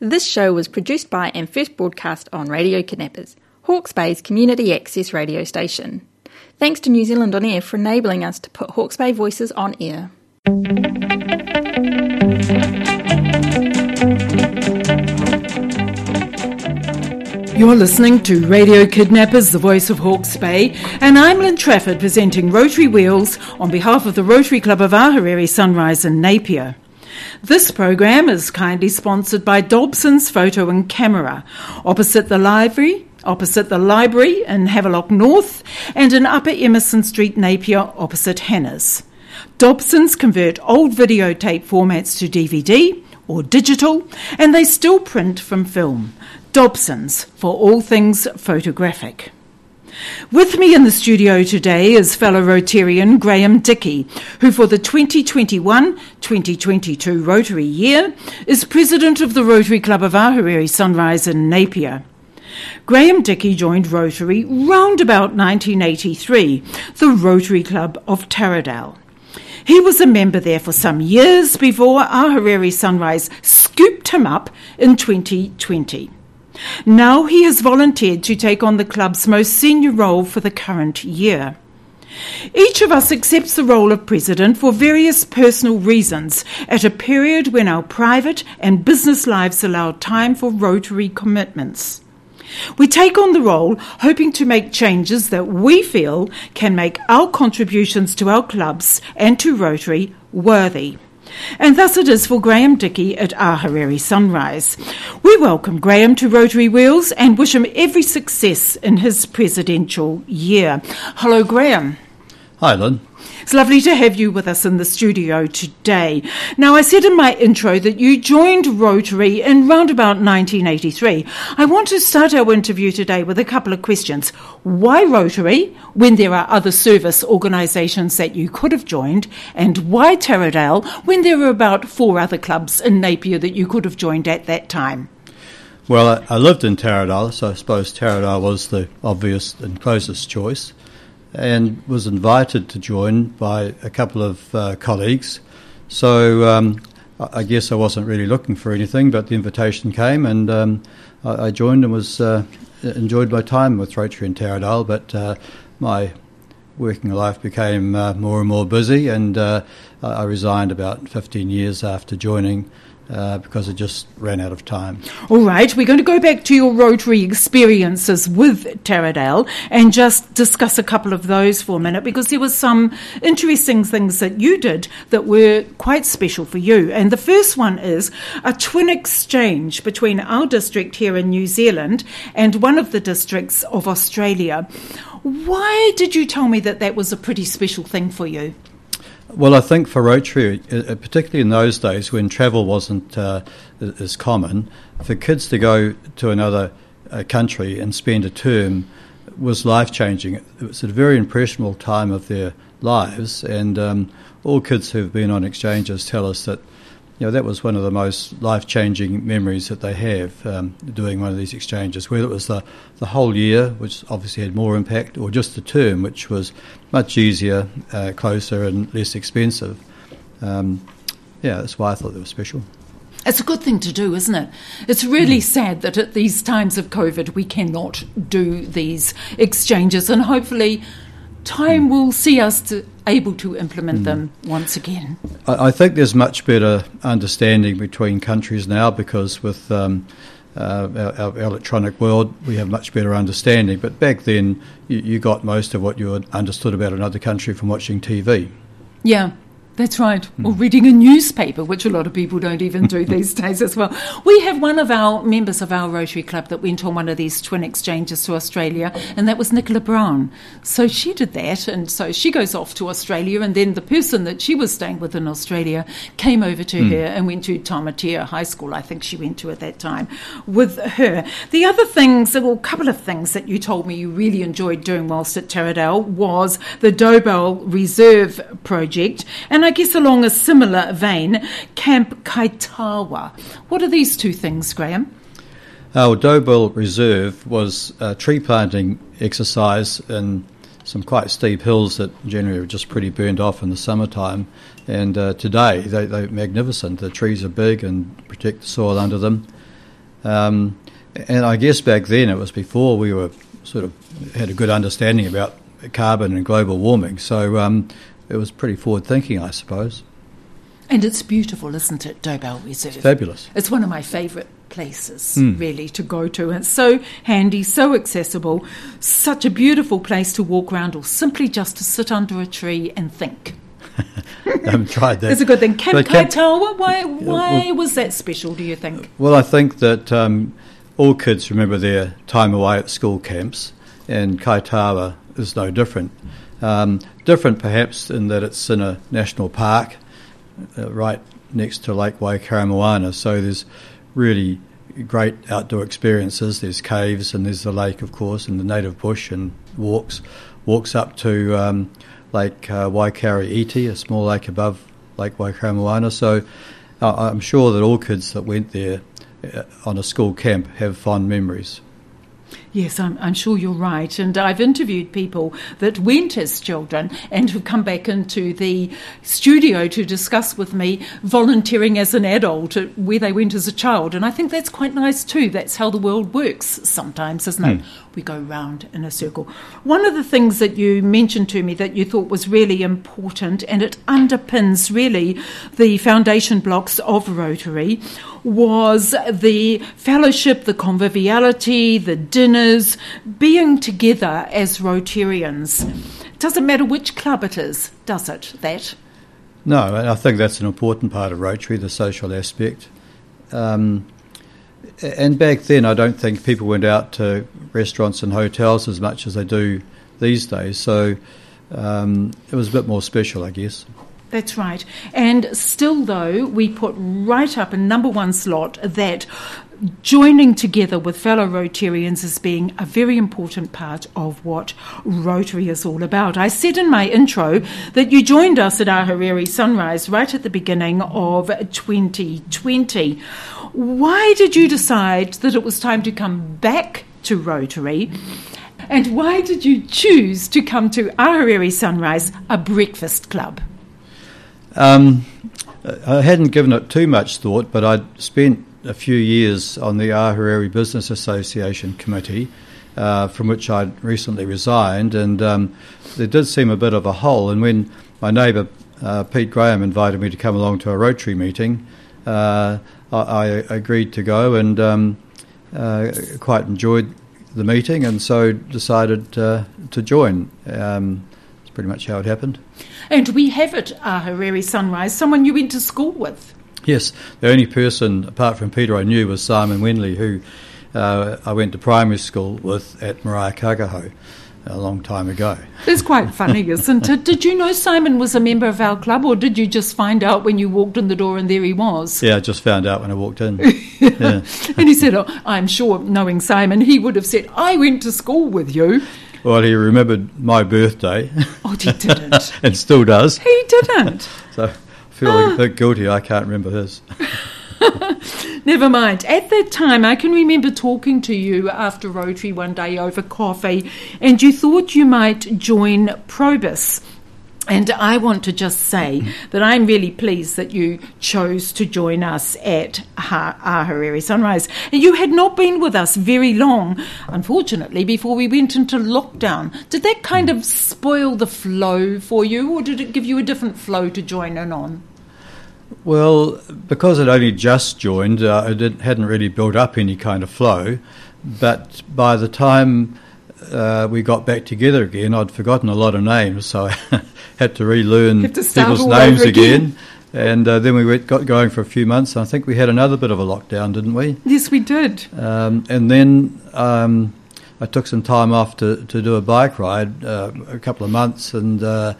This show was produced by and first broadcast on Radio Kidnappers, Hawke's Bay's community access radio station. Thanks to New Zealand On Air for enabling us to put Hawke's Bay voices on air. You're listening to Radio Kidnappers, the voice of Hawke's Bay, and I'm Lynne Trafford presenting Rotary Wheels on behalf of the Rotary Club of Ahuriri Sunrise in Napier. This program is kindly sponsored by Dobson's Photo and Camera, opposite the library, opposite the library in Havelock North, and in Upper Emerson Street, Napier, opposite Hannah's. Dobson's convert old videotape formats to DVD or digital, and they still print from film. Dobson's for all things photographic. With me in the studio today is fellow Rotarian Graeme Dickey, who for the 2021 2022 Rotary year is president of the Rotary Club of Ahuriri Sunrise in Napier. Graeme Dickey joined Rotary round about 1983, the Rotary Club of Taradale. He was a member there for some years before Ahuriri Sunrise scooped him up in 2020. Now he has volunteered to take on the club's most senior role for the current year. Each of us accepts the role of president for various personal reasons at a period when our private and business lives allow time for Rotary commitments. We take on the role hoping to make changes that we feel can make our contributions to our clubs and to Rotary worthy. And thus it is for Graeme Dickey at Ahuriri Sunrise. We welcome Graeme to Rotary Wheels and wish him every success in his presidential year. Hello, Graeme. Hi, Lynne. It's lovely to have you with us in the studio today. Now, I said in my intro that you joined Rotary in round about 1983. I want to start our interview today with a couple of questions. Why Rotary when there are other service organisations that you could have joined? And why Taradale when there are about four other clubs in Napier that you could have joined at that time? Well, I, I lived in Taradale, so I suppose Taradale was the obvious and closest choice and was invited to join by a couple of uh, colleagues. So um, I guess I wasn't really looking for anything, but the invitation came, and um, I, joined and was uh, enjoyed my time with Rotary and Taradale. But uh, my working life became uh, more and more busy, and uh, I resigned about 15 years after joining uh, because it just ran out of time. All right, we're going to go back to your Rotary experiences with Taradale and just discuss a couple of those for a minute because there were some interesting things that you did that were quite special for you. And the first one is a twin exchange between our district here in New Zealand and one of the districts of Australia. Why did you tell me that that was a pretty special thing for you? Well, I think for Rotary, uh, particularly in those days when travel wasn't uh, as common, for kids to go to another uh, country and spend a term was life changing. It was a very impressionable time of their lives, and um, all kids who've been on exchanges tell us that you know, that was one of the most life changing memories that they have um, doing one of these exchanges, whether it was the, the whole year, which obviously had more impact, or just the term, which was much easier, uh, closer, and less expensive. Um, yeah, that's why I thought they were special. It's a good thing to do, isn't it? It's really mm. sad that at these times of COVID we cannot do these exchanges, and hopefully time will see us to, able to implement mm. them once again. I, I, think there's much better understanding between countries now because with um, uh, our, our, electronic world, we have much better understanding. But back then, you, you got most of what you understood about another country from watching TV. Yeah, that's right. Or reading a newspaper, which a lot of people don't even do these days as well. We have one of our members of our Rotary Club that went on one of these twin exchanges to Australia, and that was Nicola Brown. So she did that, and so she goes off to Australia, and then the person that she was staying with in Australia came over to mm. her and went to Tamatea High School, I think she went to at that time, with her. The other things, well, a couple of things that you told me you really enjoyed doing whilst at Taradale was the Dolbel Reserve project, and I guess along a similar vein, Camp Kaitawa. What are these two things, Graeme? Our Dolbel Reserve was a tree planting exercise in some quite steep hills that generally are just pretty burned off in the summertime. And uh, today they, they're magnificent. The trees are big and protect the soil under them. Um, and I guess back then it was before we were sort of had a good understanding about carbon and global warming. So um, it was pretty forward thinking, I suppose. And it's beautiful, isn't it, Dolbel Reserve? It's fabulous. It's one of my favourite places, mm. really, to go to. And it's so handy, so accessible, such a beautiful place to walk around or simply just to sit under a tree and think. I haven't tried that. It's a good thing. Camp Kaitawa, why, why well, was that special, do you think? Well, I think that um, all kids remember their time away at school camps, and Kaitawa is no different. Um, different perhaps in that it's in a national park uh, right next to Lake Waikaremoana, so there's really great outdoor experiences. There's caves and there's the lake, of course, and the native bush and walks. Walks up to um, Lake uh, a small lake above Lake Waikaremoana. So uh, I'm sure that all kids that went there uh, on a school camp have fond memories. Yes, I'm, I'm, sure you're right. And I've interviewed people that went as children and who come back into the studio to discuss with me volunteering as an adult where they went as a child. And I think that's quite nice too. That's how the world works sometimes, isn't it? Hmm. We go round in a circle. One of the things that you mentioned to me that you thought was really important and it underpins really the foundation blocks of Rotary was the fellowship, the conviviality, the dinners, being together as Rotarians. Doesn't matter which club it is, does it, that? No, I think that's an important part of Rotary, the social aspect. Um, and back then, I don't think people went out to restaurants and hotels as much as they do these days. So um, it was a bit more special, I guess. That's right. And still, though, we put right up in number one slot that joining together with fellow Rotarians as being a very important part of what Rotary is all about. I said in my intro that you joined us at Ahuriri Sunrise right at the beginning of 2020. Why did you decide that it was time to come back to Rotary? And why did you choose to come to Ahuriri Sunrise, a breakfast club? Um, I hadn't given it too much thought, but I'd spent a few years on the Ahuriri Business Association committee, uh, from which I'd recently resigned, and um, there did seem a bit of a hole. And when my neighbour uh, Pete Graham invited me to come along to a Rotary meeting, uh, I, I, agreed to go and um, uh, quite enjoyed the meeting, and so decided uh, to join. Um, pretty much how it happened. And we have at Ahuriri Sunrise someone you went to school with. Yes, the only person apart from Peter I knew was Simon Wenley, who uh, I went to primary school with at Mariah Kaikaho a long time ago. It's quite funny, isn't it? Did you know Simon was a member of our club, or did you just find out when you walked in the door and there he was? Yeah, I just found out when I walked in. yeah. and he said, oh, I'm sure, knowing Simon, he would have said, I went to school with you. Well, he remembered my birthday. Oh, he didn't. and still does. He didn't. so I feel ah. a bit guilty. I can't remember his. Never mind. At that time, I can remember talking to you after Rotary one day over coffee, and you thought you might join Probus. And I want to just say that I'm really pleased that you chose to join us at Ahuriri Sunrise. And you had not been with us very long, unfortunately, before we went into lockdown. Did that kind of spoil the flow for you, or did it give you a different flow to join in on? Well, because I'd only just joined, uh, it hadn't really built up any kind of flow. But by the time uh, we got back together again, I'd forgotten a lot of names, so I had to relearn to people's names again. again. And uh, then we went, got going for a few months. I think we had another bit of a lockdown, didn't we? Yes, we did. Um, and then um, I took some time off to, to do a bike ride, uh, a couple of months, and uh,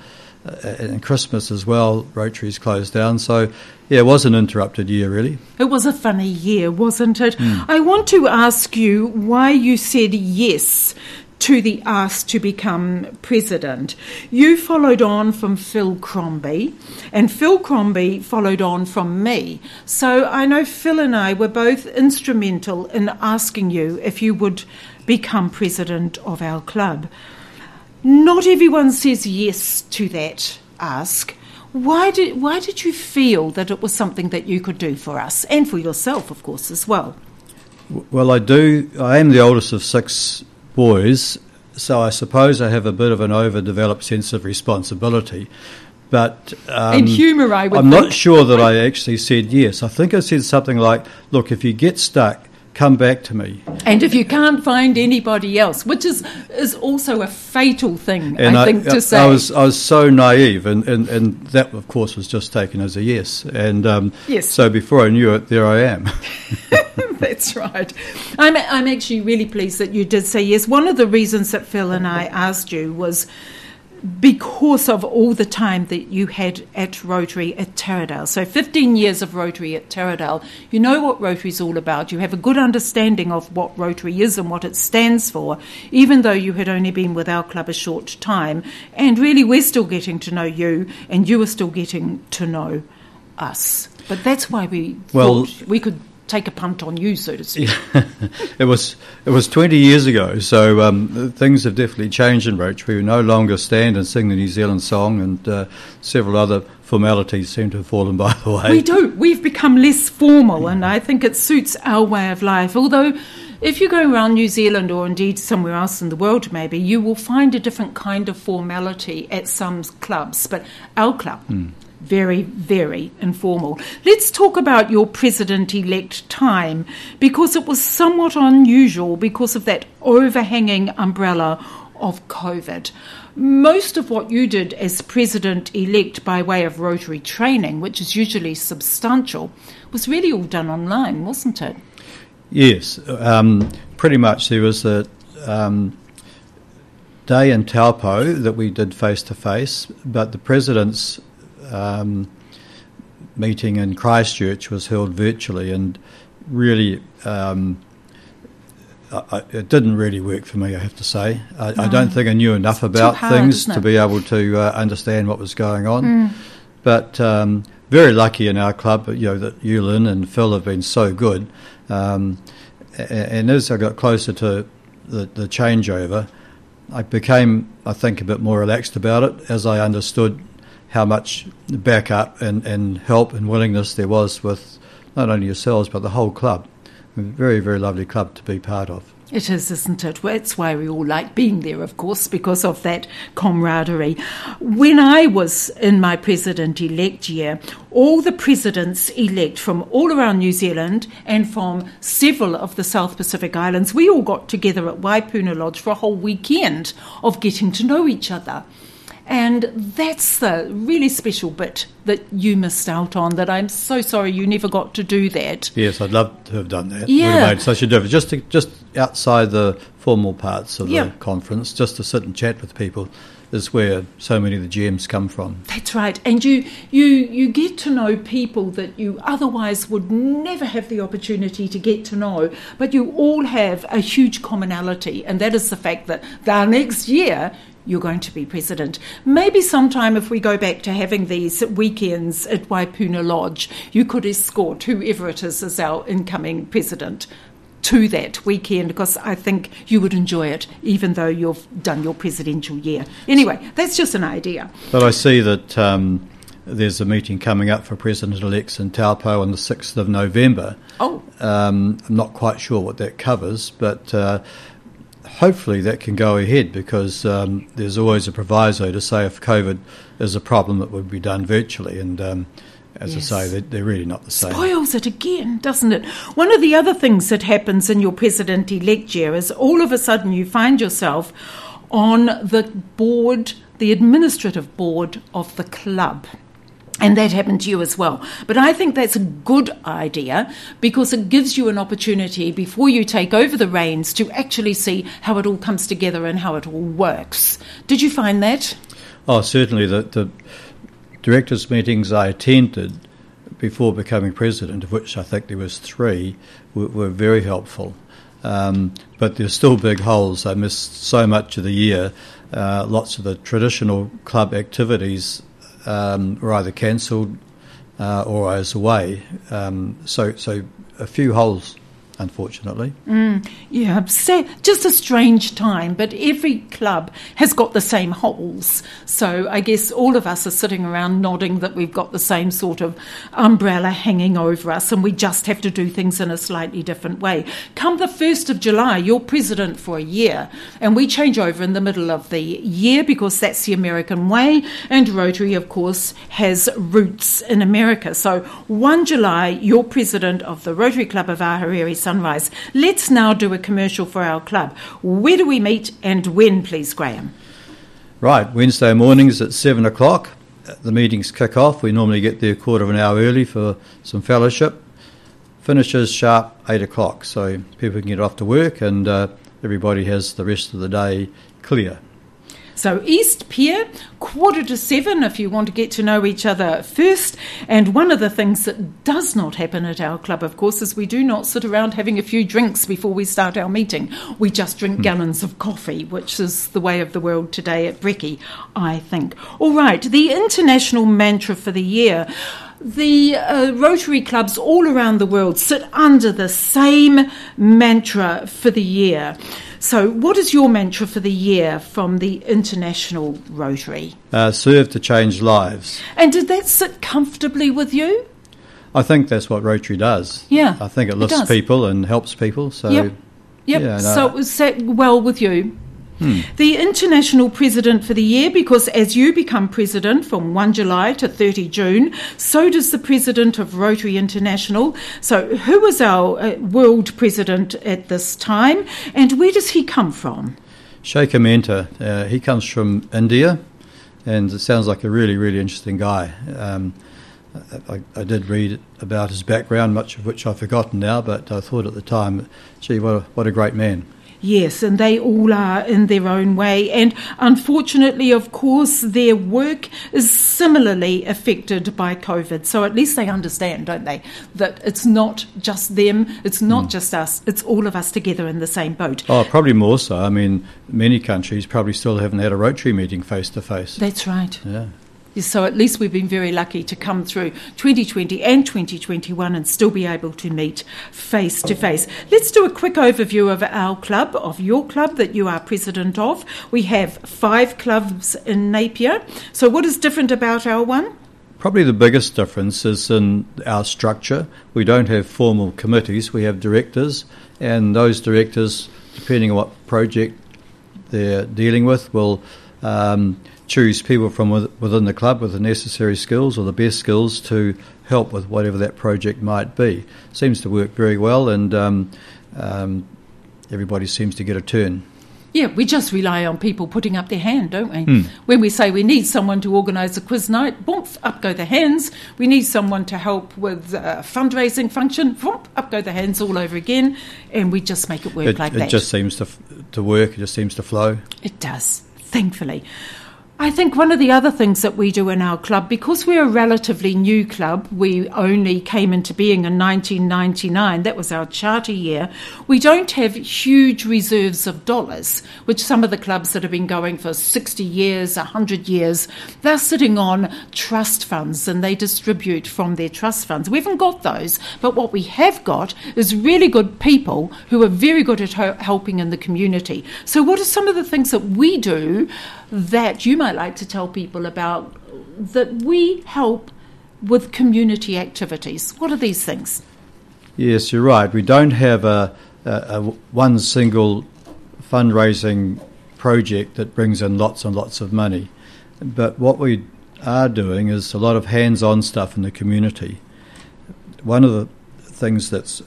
and Christmas as well. Rotary's closed down, so yeah, it was an interrupted year, really. It was a funny year, wasn't it? Mm. I want to ask you why you said yes to the ask to become president. You followed on from Phil Crombie, and Phil Crombie followed on from me. So I know Phil and I were both instrumental in asking you if you would become president of our club. Not everyone says yes to that ask. Why did, why did you feel that it was something that you could do for us and for yourself, of course, as well? Well, I do. I am the oldest of six boys, so I suppose I have a bit of an overdeveloped sense of responsibility. But um, and humour, I would. I'm think. not sure that I actually said yes. I think I said something like, "Look, if you get stuck, come back to me." And if you can't find anybody else, which is is also a fatal thing, And I, think to say. I was I was so naive, and, and, and that of course was just taken as a yes. And um, Yes. so before I knew it, there I am. That's right. I'm, I'm actually really pleased that you did say yes. One of the reasons that Phil and I asked you was because of all the time that you had at Rotary at Taradale. So 15 years of Rotary at Taradale. You know what Rotary's all about. You have a good understanding of what Rotary is and what it stands for, even though you had only been with our club a short time. And really, we're still getting to know you, and you are still getting to know us. But that's why we Well- we could take a punt on you, so to speak. it was it was 20 years ago, so um, things have definitely changed in Rotary. We no longer stand and sing the New Zealand song, and uh, several other formalities seem to have fallen by the way. We do. We've become less formal, and I think it suits our way of life. Although, if you go around New Zealand or indeed somewhere else in the world, maybe you will find a different kind of formality at some clubs. But our club, very, very informal. Let's talk about your president elect time because it was somewhat unusual because of that overhanging umbrella of COVID. Most of what you did as president elect by way of Rotary training, which is usually substantial, was really all done online, wasn't it? Yes, um, pretty much. There was a um, day in Taupo that we did face to face, but the president's um, meeting in Christchurch was held virtually, and really, um, I, it didn't really work for me. I have to say, I, I don't think I knew enough about hard, things to be able to uh, understand what was going on. But um, very lucky in our club, you know, that Yulin and Phil have been so good. Um, a- and as I got closer to the, the changeover, I became, I think, a bit more relaxed about it as I understood how much backup and, and help and willingness there was with not only yourselves but the whole club. A very, very lovely club to be part of. It is, isn't it? Well, That's why we all like being there, of course, because of that camaraderie. When I was in my president elect year, all the presidents elect from all around New Zealand and from several of the South Pacific Islands, we all got together at Waipuna Lodge for a whole weekend of getting to know each other. And that's the really special bit that you missed out on, that I'm so sorry you never got to do that. Yes, I'd love to have done that. Would Yeah. have made such a difference. Just to, just outside the formal parts of Yeah. the conference, just to sit and chat with people is where so many of the GMs come from. That's right, and you you you get to know people that you otherwise would never have the opportunity to get to know. But you all have a huge commonality, and that is the fact that the next year you're going to be president. Maybe sometime if we go back to having these weekends at Waipuna Lodge, you could escort whoever it is as our incoming president to that weekend because I think you would enjoy it, even though you've done your presidential year. Anyway, that's just an idea. But I see that um, there's a meeting coming up for President-elects in Taupo on the 6th of November. Oh, Um, I'm not quite sure what that covers, but uh, hopefully that can go ahead because um, there's always a proviso to say if COVID is a problem, it would be done virtually. And um, as Yes. I say, they're, they're really not the same. spoils it again, doesn't it? One of the other things that happens in your president elect year is all of a sudden you find yourself on the board, the administrative board of the club. And that happened to you as well. But I think that's a good idea because it gives you an opportunity before you take over the reins to actually see how it all comes together and how it all works. Did you find that? Oh, certainly. The, the directors' meetings I attended before becoming president, of which I think there was three, were, were very helpful. Um, but there's still big holes. I missed so much of the year. Uh, lots of the traditional club activities um, were either cancelled uh, or I was away. Um, so, so a few holes unfortunately. Mm, yeah, just a strange time, but every club has got the same holes. So I guess all of us are sitting around nodding that we've got the same sort of umbrella hanging over us and we just have to do things in a slightly different way. Come the 1st of July, you're president for a year, and we change over in the middle of the year because that's the American way, and Rotary, of course, has roots in America. So 1 July, you're president of the Rotary Club of Ahuriri Sunrise. Let's now do a commercial for our club. Where do we meet and when, please, Graeme? Right, Wednesday mornings at 7 o'clock. The meetings kick off. We normally get there a quarter of an hour early for some fellowship. Finishes sharp 8 o'clock, so people can get off to work and uh, everybody has the rest of the day clear. So, East Pier, quarter to seven, if you want to get to know each other first. And one of the things that does not happen at our club, of course, is we do not sit around having a few drinks before we start our meeting. We just drink mm. gallons of coffee, which is the way of the world today at Brecky, I think. All right, the international mantra for the year the uh, Rotary clubs all around the world sit under the same mantra for the year. So, what is your mantra for the year from the International Rotary? Uh, serve to change lives. And did that sit comfortably with you? I think that's what Rotary does. Yeah. I think it lifts it people and helps people. So, yep. Yep. Yeah, no. So, it was set well with you? Hmm. The international president for the year, because as you become president from 1 July to 30 June, so does the president of Rotary International. So, who is our uh, world president at this time, and where does he come from? Shekhar Mehta. Uh, he comes from India, and it sounds like a really, really interesting guy. Um, I, I, did read about his background, much of which I've forgotten now, but I thought at the time, gee, what a, what a great man. Yes, and they all are in their own way. And unfortunately, of course, their work is similarly affected by COVID. So at least they understand, don't they, that it's not just them, it's not mm. just us, it's all of us together in the same boat. Oh, probably more so. I mean, many countries probably still haven't had a Rotary meeting face to face. That's right. Yeah. So at least we've been very lucky to come through 2020 and 2021 and still be able to meet face to face. Let's do a quick overview of our club, of your club that you are president of. We have five clubs in Napier. So what is different about our one? Probably the biggest difference is in our structure. We don't have formal committees, we have directors, and those directors, depending on what project they're dealing with, will um, choose people from within the club with the necessary skills or the best skills to help with whatever that project might be. Seems to work very well, and um, um, everybody seems to get a turn. Yeah, we just rely on people putting up their hand, don't we? Mm. When we say we need someone to organise a quiz night, boom, up go the hands. We need someone to help with a fundraising function, boom, up go the hands all over again, and we just make it work it, like it that. It just seems to to work. It just seems to flow. It does, thankfully. I think one of the other things that we do in our club, because we're a relatively new club, we only came into being in 1999, that was our charter year, we don't have huge reserves of dollars, which some of the clubs that have been going for 60 years, 100 years, they're sitting on trust funds and they distribute from their trust funds. We haven't got those, but what we have got is really good people who are very good at helping in the community. So, what are some of the things that we do? That you might like to tell people about that we help with community activities. What are these things? Yes, you're right. We don't have a, a, a one single fundraising project that brings in lots and lots of money. But what we are doing is a lot of hands on stuff in the community. One of the things that's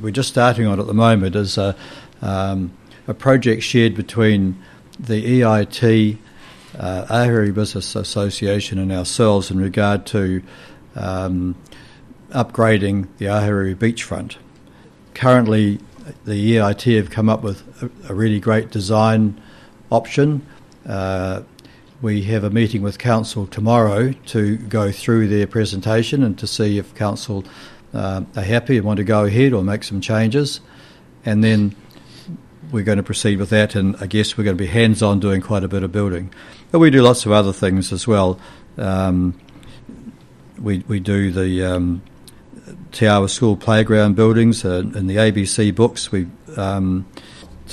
we're just starting on at the moment is a, um, a project shared between the EIT uh, Business Association and ourselves in regard to um, upgrading the Ahuriri beachfront. Currently, the EIT have come up with a, a really great design option. Uh, we have a meeting with Council tomorrow to go through their presentation and to see if Council uh, are happy and want to go ahead or make some changes. And then we're going to proceed with that, and I guess we're going to be hands on doing quite a bit of building. But we do lots of other things as well. Um, we we do the um, Te Awa School playground buildings uh, in the ABC books. We, um,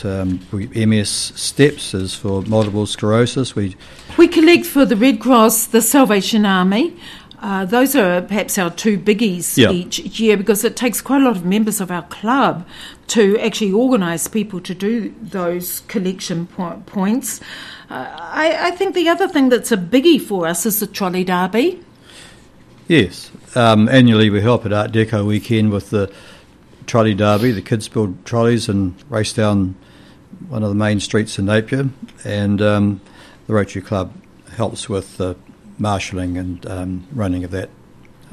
um, we MS steps is for multiple sclerosis. We we collect for the Red Cross, the Salvation Army. Uh, those are perhaps our two biggies Yeah. each year because it takes quite a lot of members of our club to actually organise people to do those collection po- points. Uh, I, I think the other thing that's a biggie for us is the trolley derby. Yes, um, annually we help at Art Deco weekend with the trolley derby. The kids build trolleys and race down one of the main streets in Napier, and um, the Rotary Club helps with the marshalling and um, running of that.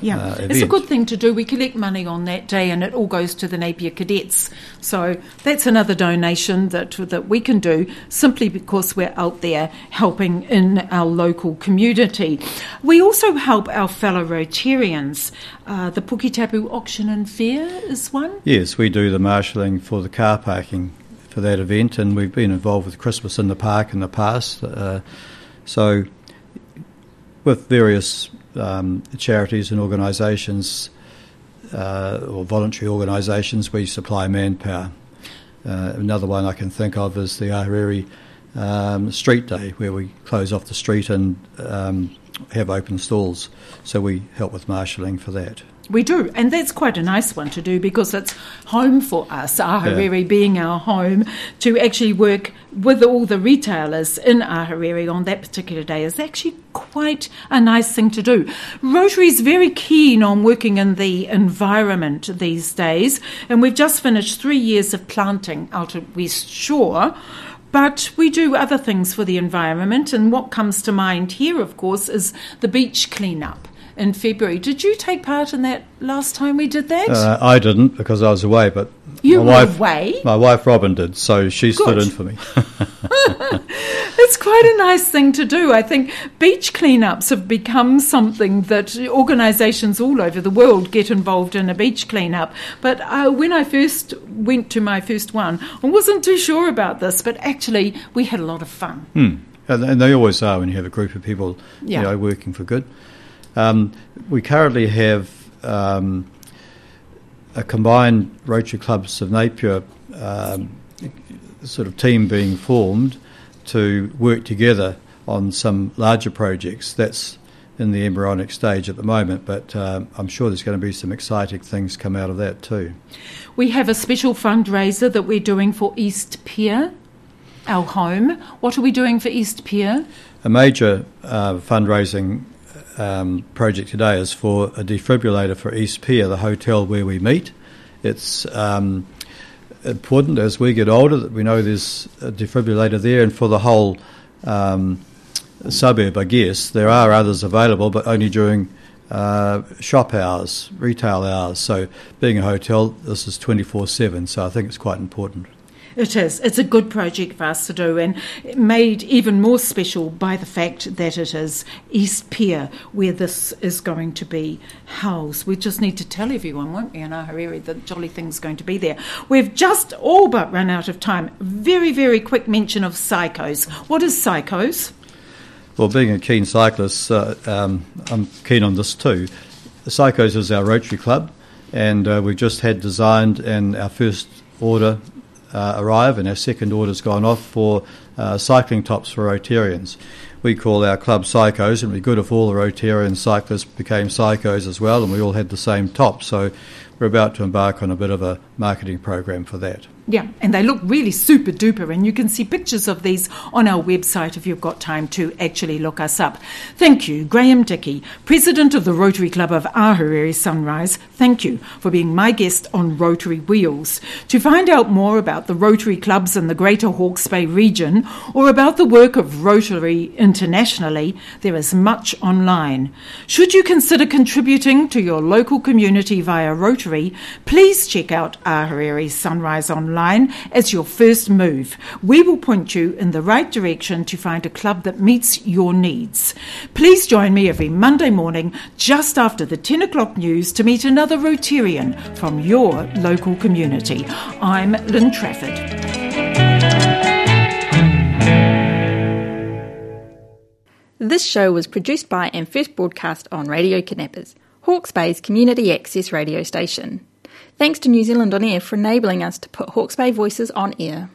Yeah, uh, it's a good thing to do. We collect money on that day, and it all goes to the Napier Cadets. So that's another donation that that we can do simply because we're out there helping in our local community. We also help our fellow Rotarians. Uh, the Puketapu Auction and Fair is one. Yes, we do the marshalling for the car parking for that event, and we've been involved with Christmas in the Park in the past. Uh, so, with various um, charities and organisations uh, or voluntary organisations, we supply manpower. Uh, another one I can think of is the Ahuriri um, Street Day, where we close off the street and um, have open stalls. So we help with marshalling for that. We do, and that's quite a nice one to do because it's home for us, Ahuriri being our home, to actually work with all the retailers in Ahuriri on that particular day is actually quite a nice thing to do. Rotary is very keen on working in the environment these days, and we've just finished three years of planting out at West Shore. But we do other things for the environment, and what comes to mind here, of course, is the beach cleanup in February. Did you take part in that last time we did that? Uh, I didn't because I was away, but You my were wife, away? My wife Robin did, so she stood in for me. It's quite a nice thing to do. I think beach cleanups have become something that organisations all over the world get involved in a beach cleanup. But uh, when I first went to my first one, I wasn't too sure about this, but actually we had a lot of fun. Hmm. And, and they always are when you have a group of people, Yeah. you know, working for good. Um, we currently have um, a combined Rotary Clubs of Napier um, sort of team being formed to work together on some larger projects. That's in the embryonic stage at the moment, but um, I'm sure there's going to be some exciting things come out of that too. We have a special fundraiser that we're doing for East Pier, our home. What are we doing for East Pier? A major uh, fundraising um, project today is for a defibrillator for East Pier, the hotel where we meet. It's um, important as we get older that we know there's a defibrillator there, and for the whole um, suburb, I guess there are others available, but only during uh, shop hours, retail hours. So, being a hotel, this is 24 7, so I think it's quite important. It is. It's a good project for us to do, and made even more special by the fact that it is East Pier where this is going to be housed. We just need to tell everyone, won't we, in Ahuriri, that jolly thing's going to be there. We've just all but run out of time. Very, very quick mention of psychos. What is psychos? Well, being a keen cyclist, uh, um, I'm keen on this too. The Psychos is our Rotary Club, and uh, we've just had designed and our first order uh, arrive, and our second order's gone off for uh, cycling tops for Rotarians. We call our club Psychos, and it'd be good if all the Rotarian cyclists became Psychos as well, and we all had the same top. So we're about to embark on a bit of a marketing program for that. Yeah, and they look really super duper, and you can see pictures of these on our website if you've got time to actually look us up. Thank you, Graeme Dickey, President of the Rotary Club of Ahuriri Sunrise. Thank you for being my guest on Rotary Wheels. To find out more about the Rotary clubs in the Greater Hawke's Bay region or about the work of Rotary internationally, there is much online. Should you consider contributing to your local community via Rotary, please check out Ahuriri Sunrise online as your first move. We will point you in the right direction to find a club that meets your needs. Please join me every Monday morning just after the 10 o'clock news to meet another Rotarian from your local community. I'm Lynne Trafford. This show was produced by and first broadcast on Radio Kidnappers. Hawke's Bay's community access radio station. Thanks to New Zealand On Air for enabling us to put Hawke's Bay voices on air.